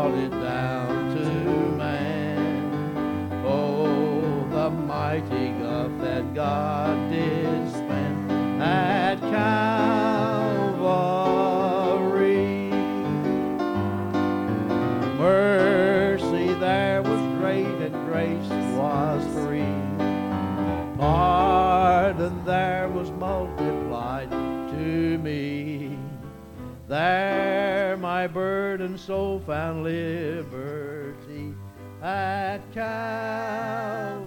brought it down to man. Oh, the mighty love that God did spend at Calvary. Mercy there was great and grace was free. Pardon there was multiplied to me. There my burdened soul found liberty at Calvary.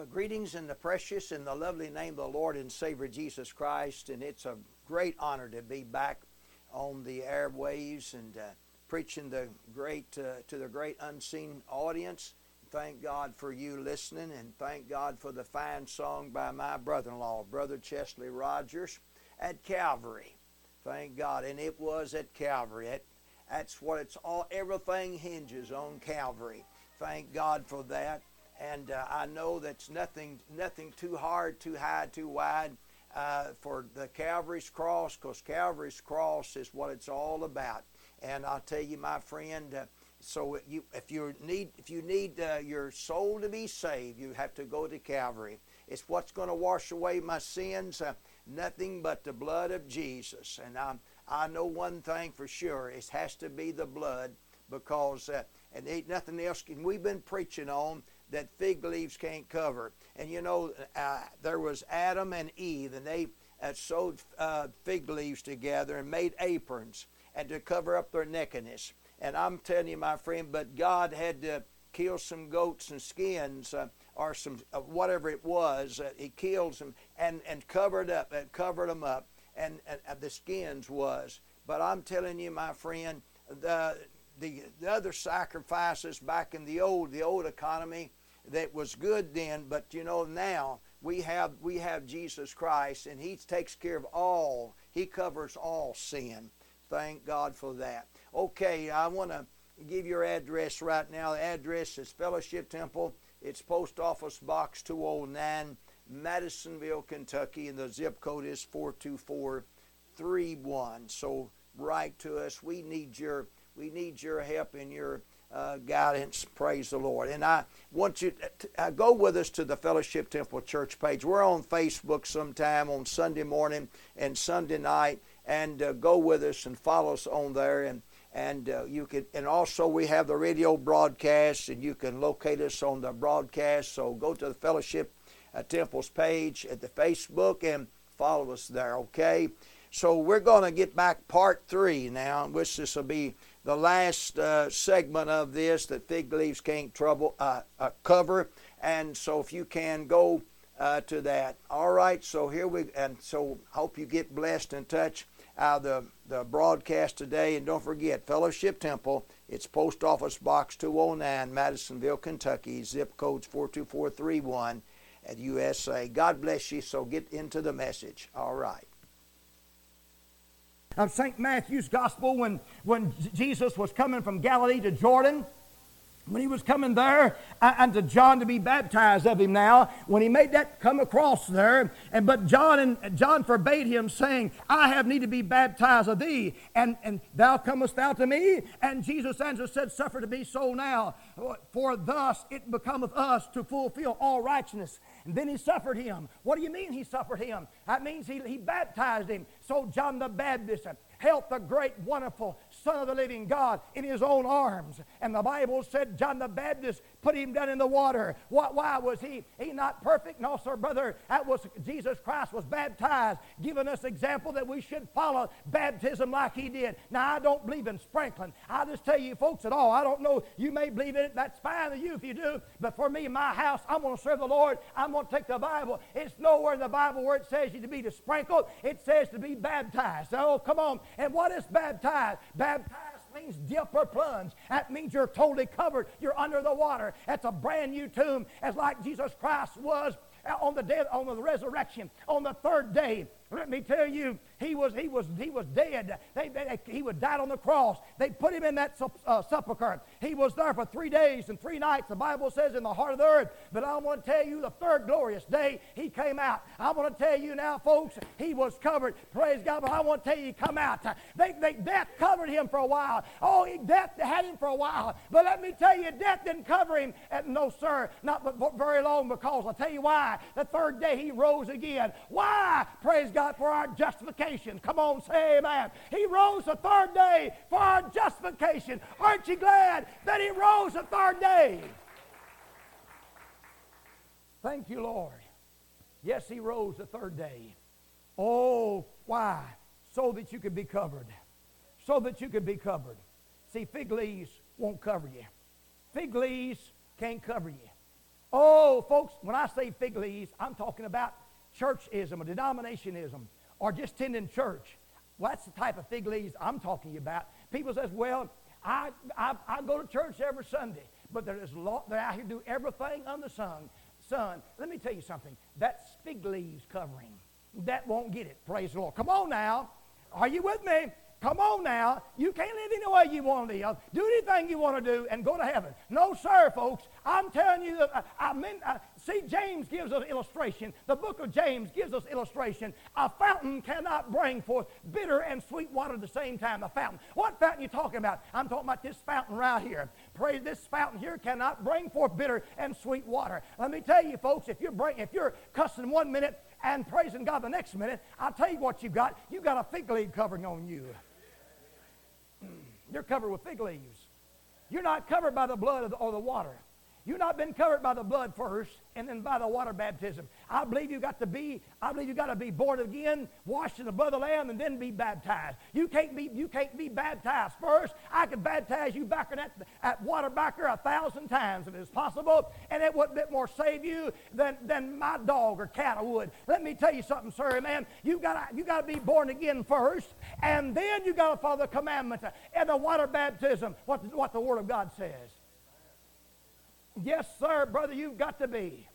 Well, greetings in the precious and the lovely name of the Lord and Savior Jesus Christ. And it's a great honor to be back on the airwaves and uh, preaching the great uh, to the great unseen audience. Thank God for you listening, and thank God for the fine song by my brother-in-law, Brother Chesley Rogers, at Calvary. Thank God, and it was at Calvary. It, that's what it's all. Everything hinges on Calvary. Thank God for that and uh, I know that's nothing, nothing too hard, too high, too wide uh, for the Calvary's cross, because Calvary's cross is what it's all about. And I'll tell you, my friend, uh, so you, if you need, if you need uh, your soul to be saved, you have to go to Calvary. It's what's going to wash away my sins. Uh, nothing but the blood of Jesus. And I, I know one thing for sure: it has to be the blood, because uh, and ain't nothing else. And we've been preaching on that fig leaves can't cover. And you know, uh, there was Adam and Eve, and they uh, sewed uh, fig leaves together and made aprons and to cover up their nakedness. And I'm telling you, my friend, but God had to kill some goats and skins. Uh, or some uh, whatever it was, uh, he killed them and, and covered up, and covered them up, and, and the skins was. But I'm telling you, my friend, the, the the other sacrifices back in the old the old economy, that was good then, but you know now we have we have Jesus Christ and he takes care of all. He covers all sin. Thank God for that. Okay, I want to give your address right now. The address is Fellowship Temple. It's Post Office Box 209, Madisonville, Kentucky, and the zip code is 42431. So write to us. We need your we need your help and your uh, guidance. Praise the Lord. And I want you to uh, go with us to the Fellowship Temple Church page. We're on Facebook sometime on Sunday morning and Sunday night, and uh, go with us and follow us on there. And and uh, you can and also we have the radio broadcast, and you can locate us on the broadcast. So go to the Fellowship uh, Temple's page at the Facebook and follow us there. Okay. So we're going to get back part three now, which this will be the last uh, segment of this that fig leaves can't trouble uh, uh, cover. And so if you can go uh, to that. All right, so here we and so hope you get blessed and touch out the the broadcast today. And don't forget Fellowship Temple. It's Post Office Box 209, Madisonville, Kentucky. Zip codes 42431 at USA. God bless you. So get into the message. All right of St. Matthew's Gospel when, when Jesus was coming from Galilee to Jordan. When he was coming there and to John to be baptized of him now, when he made that come across there, and but John and John forbade him, saying, I have need to be baptized of thee, and, and thou comest thou to me? And Jesus answered, said, Suffer to be so now, for thus it becometh us to fulfill all righteousness. And then he suffered him. What do you mean he suffered him? That means he, he baptized him. So John the Baptist held the great, wonderful Son of the living God in his own arms. And the Bible said John the Baptist put him down in the water. Why, why was he, he not perfect? No, sir, brother. That was Jesus Christ was baptized, giving us example that we should follow baptism like he did. Now, I don't believe in sprinkling. I just tell you folks at all, I don't know. You may believe in it. That's fine with you if you do. But for me, my house, I'm going to serve the Lord. I'm going to take the Bible. It's nowhere in the Bible where it says you to be to sprinkle. It says to be baptized. Oh, come on. And what is baptized? Baptized means dip or plunge. That means you're totally covered. You're under the water. That's a brand new tomb, as like Jesus Christ was uh, on the day on the resurrection on the third day. Let me tell you, he was, he was, he was dead. They, they, he was died on the cross. They put him in that uh, sepulcher. He was there for three days and three nights, the Bible says, in the heart of the earth. But I want to tell you, the third glorious day, he came out. I want to tell you now, folks, he was covered. Praise God. But I want to tell you, he come out. They, they, death covered him for a while. Oh, death had him for a while. But let me tell you, death didn't cover him. No, sir, not but very long because I'll tell you why. The third day he rose again. Why? Praise God for our justification. Come on, say amen. He rose the third day for our justification. Aren't you glad that he rose the third day? Thank you, Lord. Yes, he rose the third day. Oh, why? So that you could be covered. So that you could be covered. See, fig leaves won't cover you. Fig leaves can't cover you. Oh, folks, when I say fig leaves, I'm talking about churchism or denominationism or just tending church. Well, that's the type of fig leaves I'm talking about. People says, well, I, I, I go to church every Sunday, but lot, they're out here do everything under the sun. Son, let me tell you something. That's fig leaves covering. That won't get it. Praise the Lord. Come on now. Are you with me? Come on now. You can't live any way you want to live. Do anything you want to do and go to heaven. No, sir, folks. I'm telling you, uh, I mean, uh, see, James gives us illustration. The book of James gives us illustration. A fountain cannot bring forth bitter and sweet water at the same time. A fountain. What fountain you talking about? I'm talking about this fountain right here. Praise this fountain here cannot bring forth bitter and sweet water. Let me tell you, folks, if you're bring, if you're cussing one minute and praising God the next minute, I'll tell you what you've got. You've got a fig leaf covering on you. You're covered with fig leaves. You're not covered by the blood or the water. You've not been covered by the blood first and then by the water baptism. I believe you got to be, I believe you got to be born again, washed in the blood of the Lamb, and then be baptized. You can't be, you can't be baptized first. I could baptize you back that, that water back a thousand times if it's possible, and it would bit more save you than, than my dog or cat would. Let me tell you something, sir, man. You got you got to be born again first, and then you got to follow the commandments and the water baptism. What what the Word of God says. Yes, sir, brother, you've got to be.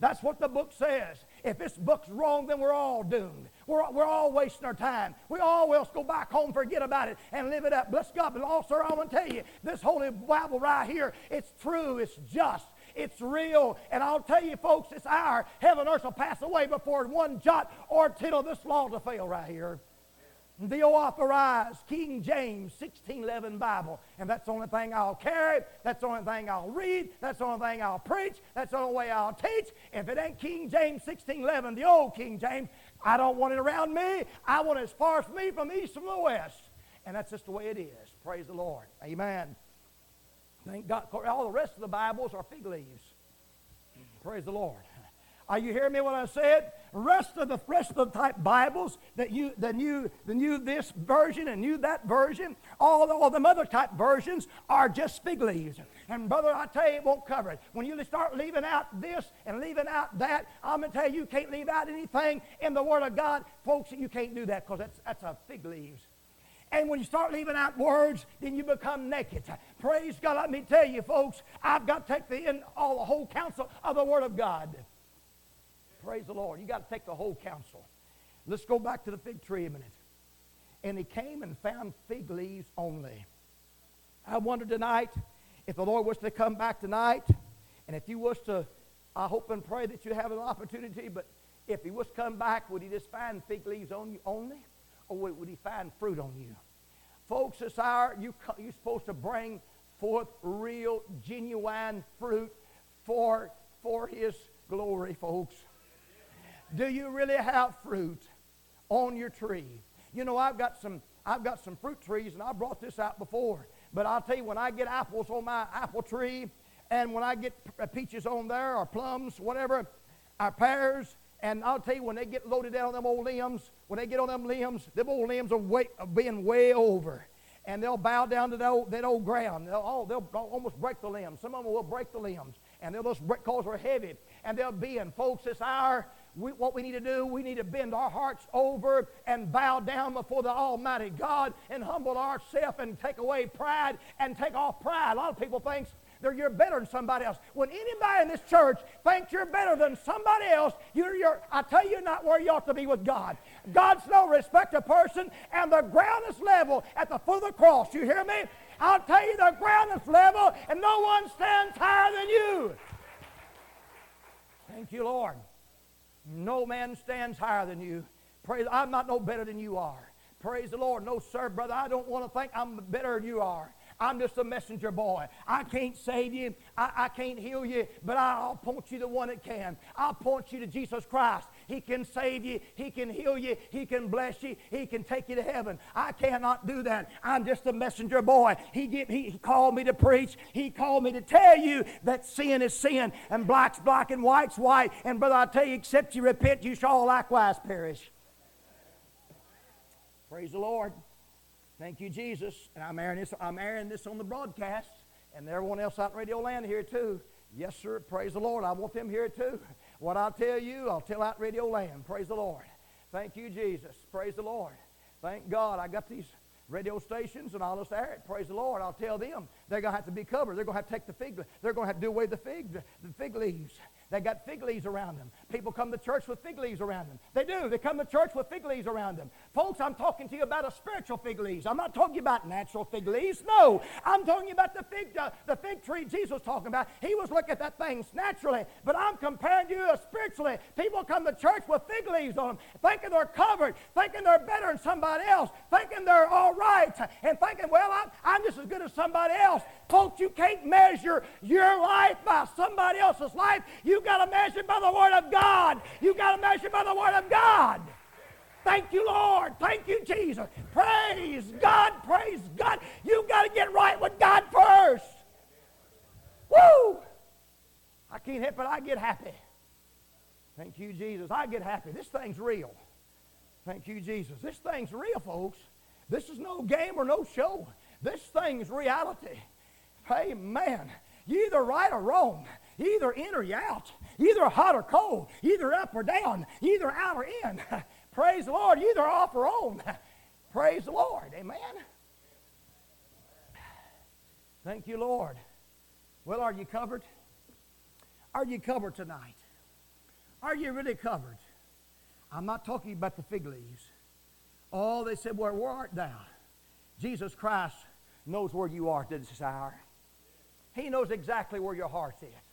That's what the book says. If this book's wrong, then we're all doomed. We're, we're all wasting our time. We all will go back home, forget about it, and live it up. Bless God. But also, I want to tell you, this Holy Bible right here, it's true, it's just, it's real. And I'll tell you, folks, it's our heaven and earth will pass away before one jot or tittle of this law to fail right here the authorized King James 1611 Bible. And that's the only thing I'll carry. That's the only thing I'll read. That's the only thing I'll preach. That's the only way I'll teach. If it ain't King James 1611, the old King James, I don't want it around me. I want it as far as me from east from the west. And that's just the way it is. Praise the Lord. Amen. Thank God. All the rest of the Bibles are fig leaves. Praise the Lord. Are you hearing me what I said? Rest of the rest of the type Bibles that you the new the new this version and new that version, all all them other type versions are just fig leaves. And brother, I tell you, it won't cover it. When you start leaving out this and leaving out that, I'm gonna tell you, you can't leave out anything in the Word of God, folks. You can't do that because that's that's a fig leaves. And when you start leaving out words, then you become naked. Praise God. Let me tell you, folks, I've got to take the in all the whole counsel of the Word of God. Praise the Lord. You got to take the whole counsel. Let's go back to the fig tree a minute. And he came and found fig leaves only. I wonder tonight if the Lord was to come back tonight, and if you was to, I hope and pray that you have an opportunity, but if he was to come back, would he just find fig leaves on you only? Or would he find fruit on you? Folks, this hour, you, you're supposed to bring forth real, genuine fruit for, for his glory, folks. Do you really have fruit on your tree? You know, I've got some I've got some fruit trees, and I brought this out before. But I'll tell you, when I get apples on my apple tree, and when I get uh, peaches on there or plums, whatever, our pears, and I'll tell you, when they get loaded down on them old limbs, when they get on them limbs, them old limbs are, way, being way over. And they'll bow down to that old, that old ground. They'll, oh, they'll almost break the limbs. Some of them will break the limbs. And they'll just break because they're heavy. And they'll be in. Folks, this hour, we, what we need to do, we need to bend our hearts over and bow down before the Almighty God and humble ourselves and take away pride and take off pride. A lot of people think that you're better than somebody else. When anybody in this church thinks you're better than somebody else, you're, you're, I tell you, not where you ought to be with God. God's no respect of person, and the ground is level at the foot of the cross. You hear me? I'll tell you, the ground is level, and no one stands higher than you. Thank you, Lord. No man stands higher than you. Praise, I'm not no better than you are. Praise the Lord. No, sir, brother, I don't want to think I'm better than you are. I'm just a messenger boy. I can't save you. I, I can't heal you, but I'll point you to the one that can. I'll point you to Jesus Christ. He can save you. He can heal you. He can bless you. He can take you to heaven. I cannot do that. I'm just a messenger boy. He, get, he, he called me to preach. He called me to tell you that sin is sin and black's black and white's white. And brother, I tell you, except you repent, you shall likewise perish. Praise the Lord. Thank you, Jesus. And I'm airing this, I'm airing this on the broadcast, and everyone else out in Radio Land here too. Yes, sir. Praise the Lord. I want them here too. What I tell you, I'll tell out Radio Land. Praise the Lord. Thank you, Jesus. Praise the Lord. Thank God I got these radio stations and I'll just air it. Praise the Lord. I'll tell them they're going to have to be covered. They're going to have to take the fig. They're going to have to do away the fig, the fig leaves. They got fig leaves around them. People come to church with fig leaves around them. They do. They come to church with fig leaves around them. Folks, I'm talking to you about a spiritual fig leaves. I'm not talking about natural fig leaves. No, I'm talking about the fig, uh, the fig tree Jesus was talking about. He was looking at that thing naturally, but I'm comparing you spiritually. People come to church with fig leaves on them, thinking they're covered, thinking they're better than somebody else, thinking they're all right, and thinking, well, I'm, I'm just as good as somebody else. Folks, you can't measure your life by somebody else's life. You got to measure by the Word of God. You've got to measure by the Word of God. Thank you, Lord. Thank you, Jesus. Praise God. Praise God. You've got to get right with God first. Woo! I can't help it. I get happy. Thank you, Jesus. I get happy. This thing's real. Thank you, Jesus. This thing's real, folks. This is no game or no show. This thing's reality. Amen. You either right or wrong. Either in or out. Either hot or cold. Either up or down. Either out or in. Praise the Lord. Either off or on. Praise the Lord. Amen. Thank you, Lord. Well, are you covered? Are you covered tonight? Are you really covered? I'm not talking about the fig leaves. Oh, they said, where art thou? Jesus Christ knows where you are at this hour. He knows exactly where your heart at.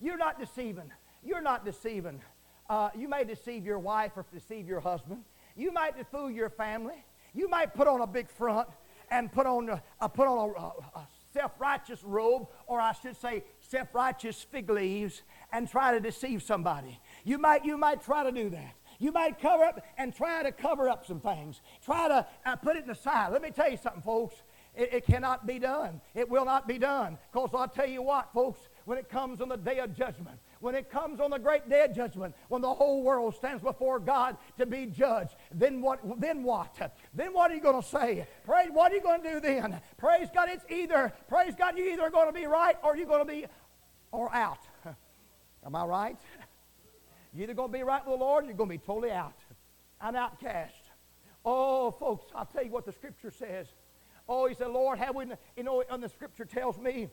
You're not deceiving. You're not deceiving. Uh, you may deceive your wife or deceive your husband. You might fool your family. You might put on a big front and put on a, uh, put on a, a self-righteous robe, or I should say self-righteous fig leaves, and try to deceive somebody. You might, you might try to do that. You might cover up and try to cover up some things. Try to uh, put it in the side. Let me tell you something, folks. It, it cannot be done. It will not be done. Because I'll tell you what, folks, when it comes on the day of judgment, when it comes on the great day of judgment, when the whole world stands before God to be judged, then what? Then what? Then what are you going to say? Praise. What are you going to do then? Praise God. It's either praise God. You're either going to be right or you're going to be or out. Am I right? You're either going to be right with the Lord or you're going to be totally out. An outcast. Oh, folks, I'll tell you what the Scripture says. Oh, he said, Lord, have we, you know, and the scripture tells me,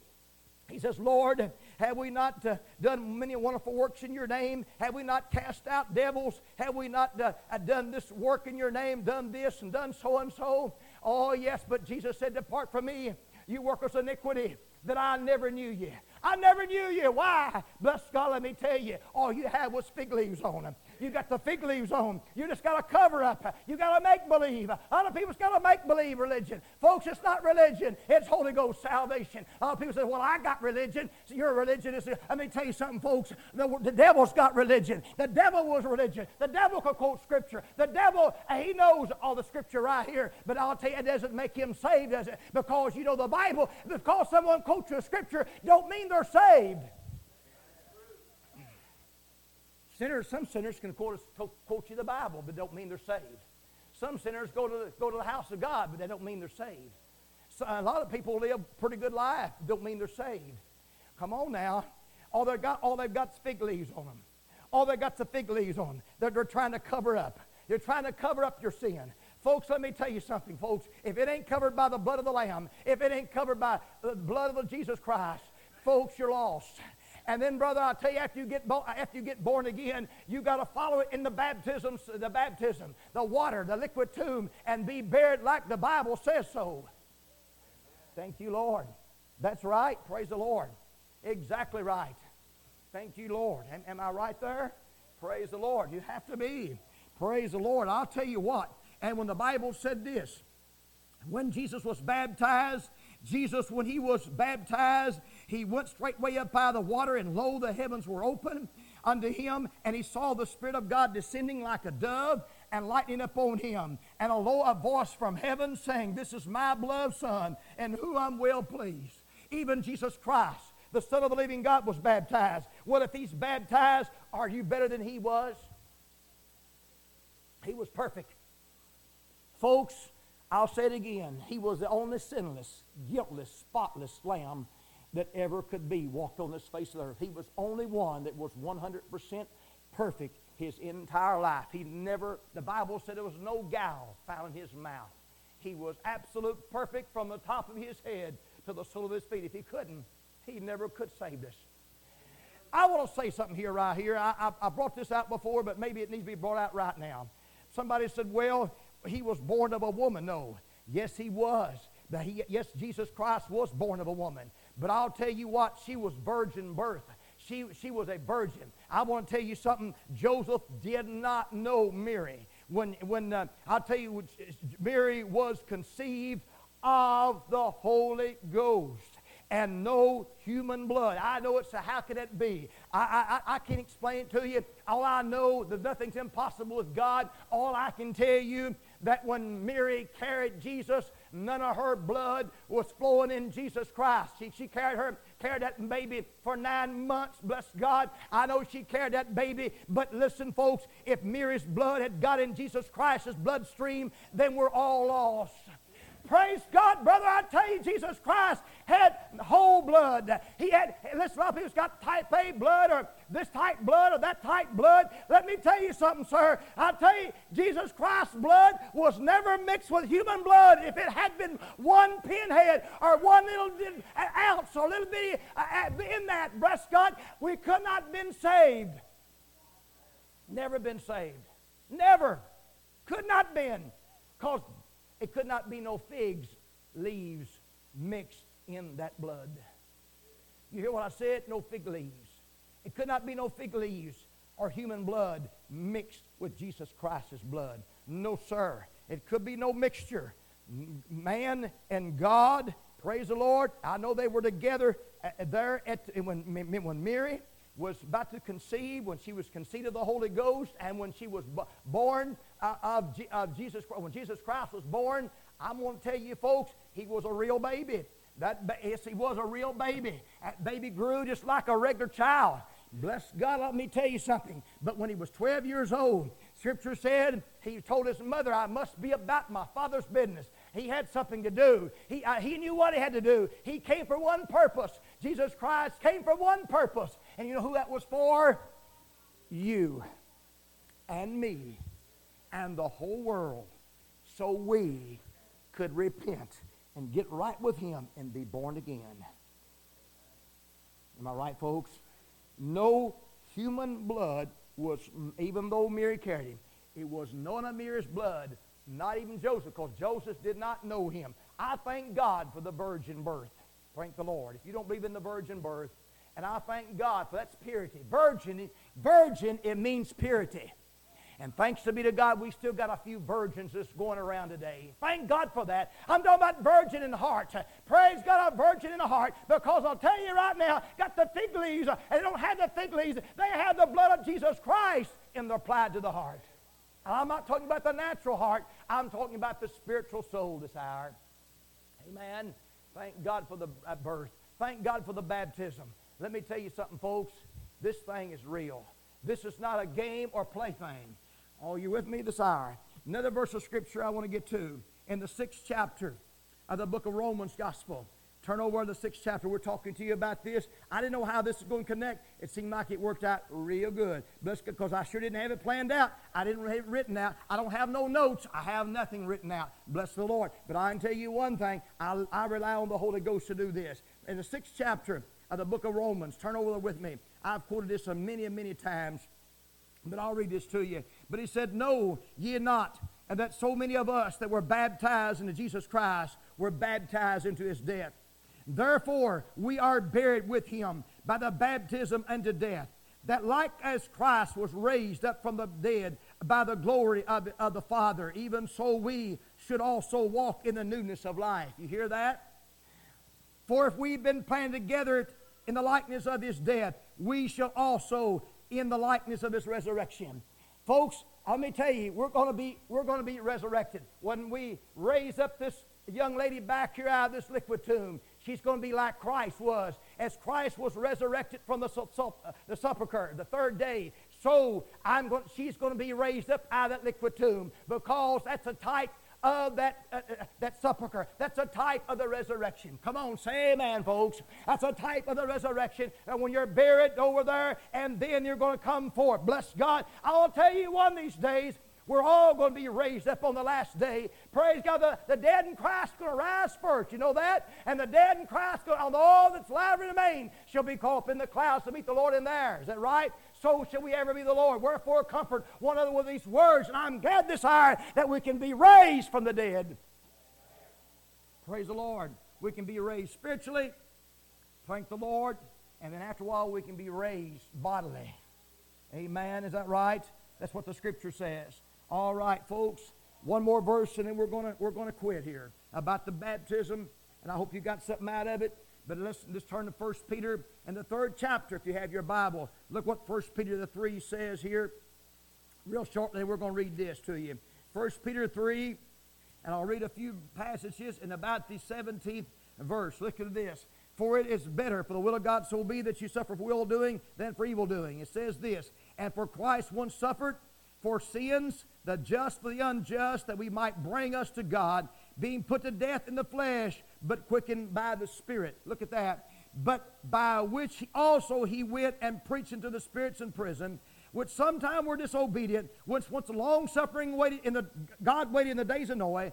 he says, Lord, have we not uh, done many wonderful works in your name? Have we not cast out devils? Have we not uh, uh done this work in your name, done this and done so and so? Oh, yes, but Jesus said, Depart from me, you workers of iniquity, that I never knew you. I never knew you. Why? Bless God, let me tell you, all you had was fig leaves on them. You got the fig leaves on. You just got to cover up. You got to make believe. Other people's got to make believe religion. Folks, it's not religion. It's Holy Ghost salvation. Other people say, well, I got religion. So your religion is, let me tell you something, folks. The, the devil's got religion. The devil was religion. The devil could quote scripture. The devil, he knows all the scripture right here. But I'll tell you, it doesn't make him saved, does it? Because, you know, the Bible, because someone quotes a scripture, don't mean they're saved. Sinners, some sinners can quote, quote you the Bible, but don't mean they're saved. Some sinners go to, the, go to the house of God, but they don't mean they're saved. So a lot of people live a pretty good life, don't mean they're saved. Come on now. All they've got, all they've fig leaves on them. All they've got is fig leaves on. They're, they're trying to cover up. They're trying to cover up your sin. Folks, let me tell you something, folks. If it ain't covered by the blood of the Lamb, if it ain't covered by the blood of Jesus Christ, folks, you're lost. And then, brother, I'll tell you, after you get, bo- after you get born again, you got to follow it in the baptism, the baptism, the water, the liquid tomb, and be buried like the Bible says so. Thank you, Lord. That's right. Praise the Lord. Exactly right. Thank you, Lord. Am, am I right there? Praise the Lord. You have to be. Praise the Lord. I'll tell you what. And when the Bible said this, when Jesus was baptized, Jesus, when he was baptized, he went straightway up by the water, and lo, the heavens were open unto him, and he saw the Spirit of God descending like a dove and lightning upon him, and a low a voice from heaven saying, This is my beloved Son, in whom I'm well pleased. Even Jesus Christ, the Son of the living God, was baptized. Well, if he's baptized, are you better than he was? He was perfect. Folks, I'll say it again. He was the only sinless, guiltless, spotless lamb that ever could be walked on this face of the earth. He was only one that was 100% perfect his entire life. He never, the Bible said there was no gall found in his mouth. He was absolute perfect from the top of his head to the sole of his feet. If he couldn't, he never could save us. I want to say something here, right here. I, I, I brought this out before, but maybe it needs to be brought out right now. Somebody said, well, he was born of a woman. No. Yes, he was. But he, yes, Jesus Christ was born of a woman. But I'll tell you what, she was virgin birth. She, she was a virgin. I want to tell you something. Joseph did not know Mary. When, when uh, I'll tell you, Mary was conceived of the Holy Ghost and no human blood. I know it's a how can it be? I, I, I can't explain it to you. All I know that nothing's impossible with God. All I can tell you that when Mary carried Jesus, none of her blood was flowing in Jesus Christ. She, she carried her carried that baby for nine months. Bless God. I know she carried that baby, but listen, folks, if Mary's blood had got in Jesus Christ's bloodstream, then we're all lost. Praise God, brother. I tell you, Jesus Christ had whole blood. He had, listen, a lot of people's got type A blood or this type blood or that type blood. Let me tell you something, sir. I tell you, Jesus Christ's blood was never mixed with human blood. If it had been one pinhead or one little ounce or a little bit uh, uh, in that, bless God, we could not have been saved. Never been saved. Never. Could not been. Because it could not be no figs, leaves mixed in that blood. You hear what I said? No fig leaves. It could not be no fig leaves or human blood mixed with Jesus Christ's blood. No, sir. It could be no mixture. Man and God, praise the Lord. I know they were together uh, there at, when, when Mary was about to conceive, when she was conceived of the Holy Ghost, and when she was born uh, of, G- of Jesus Christ, when Jesus Christ was born, I'm going to tell you folks, he was a real baby. That ba- yes, he was a real baby. That baby grew just like a regular child. Bless God, let me tell you something. But when he was 12 years old, Scripture said he told his mother, I must be about my father's business. He had something to do. He, uh, he knew what he had to do. He came for one purpose. Jesus Christ came for one purpose. And you know who that was for? You and me and the whole world. So we could repent and get right with him and be born again. Am I right, folks? No human blood was, even though Mary carried him, it was none of Mary's blood, not even Joseph, because Joseph did not know him. I thank God for the virgin birth. Thank the Lord. If you don't believe in the virgin birth, and I thank God for that's purity. Virgin, virgin, it means purity. And thanks to be to God, we still got a few virgins that's going around today. Thank God for that. I'm talking about virgin in the heart. Praise God, a virgin in the heart. Because I'll tell you right now, got the fig leaves, and they don't have the fig leaves. They have the blood of Jesus Christ in their applied to the heart. I'm not talking about the natural heart. I'm talking about the spiritual soul this hour. Amen. Thank God for the uh, birth. Thank God for the baptism. Let me tell you something, folks. This thing is real. This is not a game or plaything. Are you with me this hour? Another verse of scripture I want to get to in the sixth chapter of the book of Romans Gospel. Turn over the sixth chapter. We're talking to you about this. I didn't know how this is going to connect. It seemed like it worked out real good. Bless because I sure didn't have it planned out. I didn't have it written out. I don't have no notes. I have nothing written out. Bless the Lord. But I can tell you one thing. I, I rely on the Holy Ghost to do this. In the sixth chapter of the book of Romans, turn over with me. I've quoted this many and many times. But I'll read this to you. But he said, Know ye not, and that so many of us that were baptized into Jesus Christ were baptized into his death. Therefore, we are buried with him by the baptism unto death, that like as Christ was raised up from the dead by the glory of, of the Father, even so we should also walk in the newness of life. You hear that? For if we've been planted together in the likeness of his death, we shall also in the likeness of his resurrection. Folks, let me tell you, we're going to be we're going to be resurrected when we raise up this young lady back here out of this liquid tomb. She's going to be like Christ was. As Christ was resurrected from the, uh, the sepulchre the third day, so I'm going, she's going to be raised up out of that liquid tomb because that's a type of that, uh, uh, that sepulchre. That's a type of the resurrection. Come on, say amen, folks. That's a type of the resurrection. And when you're buried over there, and then you're going to come forth. Bless God. I'll tell you one these days, we're all going to be raised up on the last day. Praise God. The, the dead in Christ going to rise first. You know that? And the dead in Christ, going, on all that's alive and remain, shall be caught up in the clouds to meet the Lord in there. Is that right? So shall we ever be the Lord. Wherefore, comfort one another with these words. And I'm glad this hour that we can be raised from the dead. Praise the Lord. We can be raised spiritually. Thank the Lord. And then after a while, we can be raised bodily. Amen. Is that right? That's what the scripture says. All right, folks. One more verse, and then we're going we're gonna quit here about the baptism. And I hope you got something out of it. But let's, let's turn to 1 Peter and the third chapter if you have your Bible. Look what 1 Peter the 3 says here. Real shortly, we're going to read this to you. 1 Peter 3, and I'll read a few passages in about the 17th verse. Look at this. For it is better for the will of God so be that you suffer for well doing than for evil doing. It says this, and for Christ once suffered for sins, the just for the unjust, that we might bring us to God, being put to death in the flesh, but quickened by the Spirit. Look at that. But by which also he went and preached unto the spirits in prison, which sometime were disobedient, which once long suffering waited in the God waited in the days of Noah,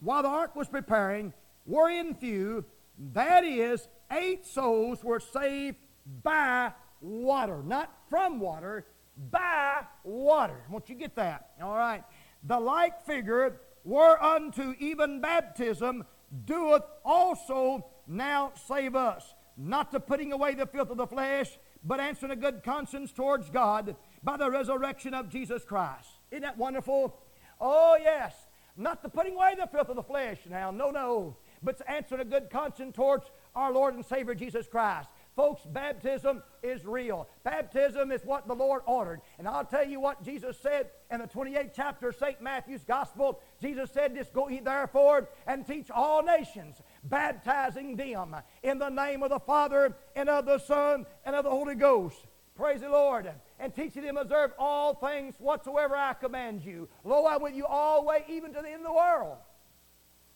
while the ark was preparing, were in few, that is, eight souls were saved by water, not from water, by water. Won't you get that? All right. The like figure whereunto even baptism doeth also now save us, not to putting away the filth of the flesh, but answering a good conscience towards God by the resurrection of Jesus Christ. Isn't that wonderful? Oh, yes. Not the putting away the filth of the flesh now, no, no, but answering a good conscience towards our Lord and Savior Jesus Christ. Folks, baptism is real. Baptism is what the Lord ordered. And I'll tell you what Jesus said in the 28th chapter of St. Matthew's Gospel. Jesus said, This go ye therefore and teach all nations, baptizing them in the name of the Father and of the Son and of the Holy Ghost. Praise the Lord. And teaching them observe all things whatsoever I command you. Lo, I'm with you always, even to the end of the world.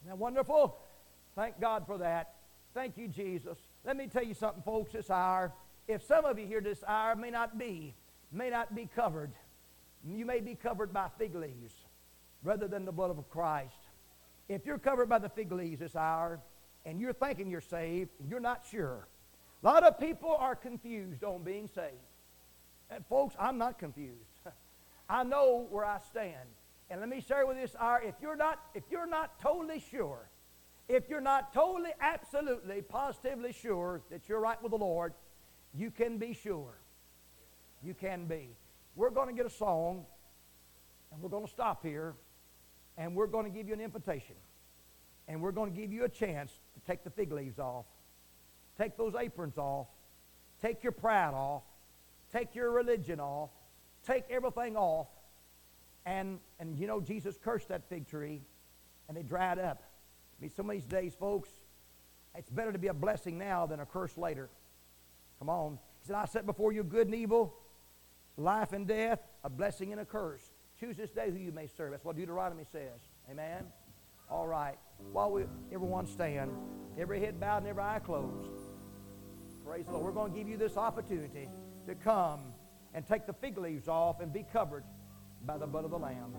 Isn't that wonderful? Thank God for that. Thank you, Jesus. Let me tell you something, folks, this hour. If some of you here this hour may not be, may not be covered, you may be covered by fig leaves rather than the blood of Christ. If you're covered by the fig leaves this hour and you're thinking you're saved, you're not sure. A lot of people are confused on being saved. And folks, I'm not confused. I know where I stand. And let me share with this hour, if you're not, if you're not totally sure, if you're not totally, absolutely, positively sure that you're right with the Lord, you can be sure. You can be. We're going to get a song, And we're going to stop here, and we're going to give you an invitation. And we're going to give you a chance to take the fig leaves off, take those aprons off, take your pride off, take your religion off, take everything off. And, and you know, Jesus cursed that fig tree, and it dried up. I mean, some of these days, folks, it's better to be a blessing now than a curse later. Come on. He said, I set before you good and evil, life and death, a blessing and a curse. Choose this day who you may serve. That's what Deuteronomy says. Amen? All right. While we everyone stand, every head bowed and every eye closed. Praise the Lord. We're going to give you this opportunity to come and take the fig leaves off and be covered by the blood of the Lamb.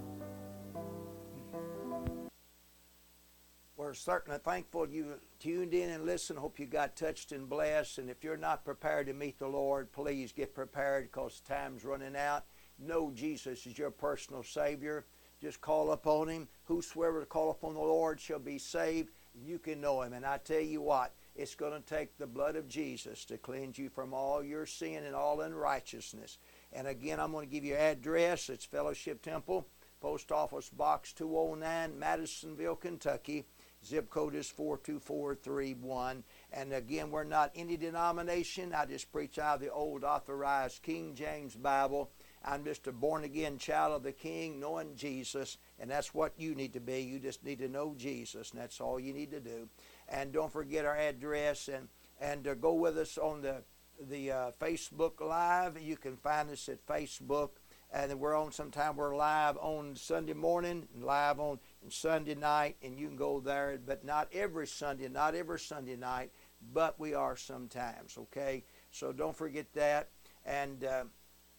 We're certainly thankful you tuned in and listened. Hope you got touched and blessed. And if you're not prepared to meet the Lord, please get prepared because time's running out. Know Jesus is your personal Savior. Just call upon Him. Whosoever call upon the Lord shall be saved. You can know Him. And I tell you what, it's going to take the blood of Jesus to cleanse you from all your sin and all unrighteousness. And again, I'm going to give you address. It's Fellowship Temple, Post Office Box 209, Madisonville, Kentucky. Zip code is 42431. And again, we're not any denomination. I just preach out of the old authorized King James Bible. I'm just a born again child of the King, knowing Jesus, and that's what you need to be. You just need to know Jesus, and that's all you need to do. And don't forget our address, and and uh, go with us on the the uh, Facebook Live. You can find us at Facebook, and we're on. Sometime we're live on Sunday morning, live on Sunday night, and you can go there. But not every Sunday, not every Sunday night, but we are sometimes. Okay, so don't forget that, and. Uh,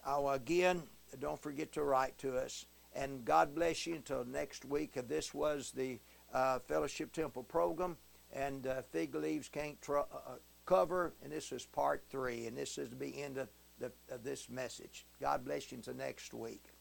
I'll again, don't forget to write to us. And God bless you until next week. This was the uh, Fellowship Temple program, and uh, Fig Leaves Can't tr- uh, uh, Cover, and this is part three, and this is the end of, the, of this message. God bless you until next week.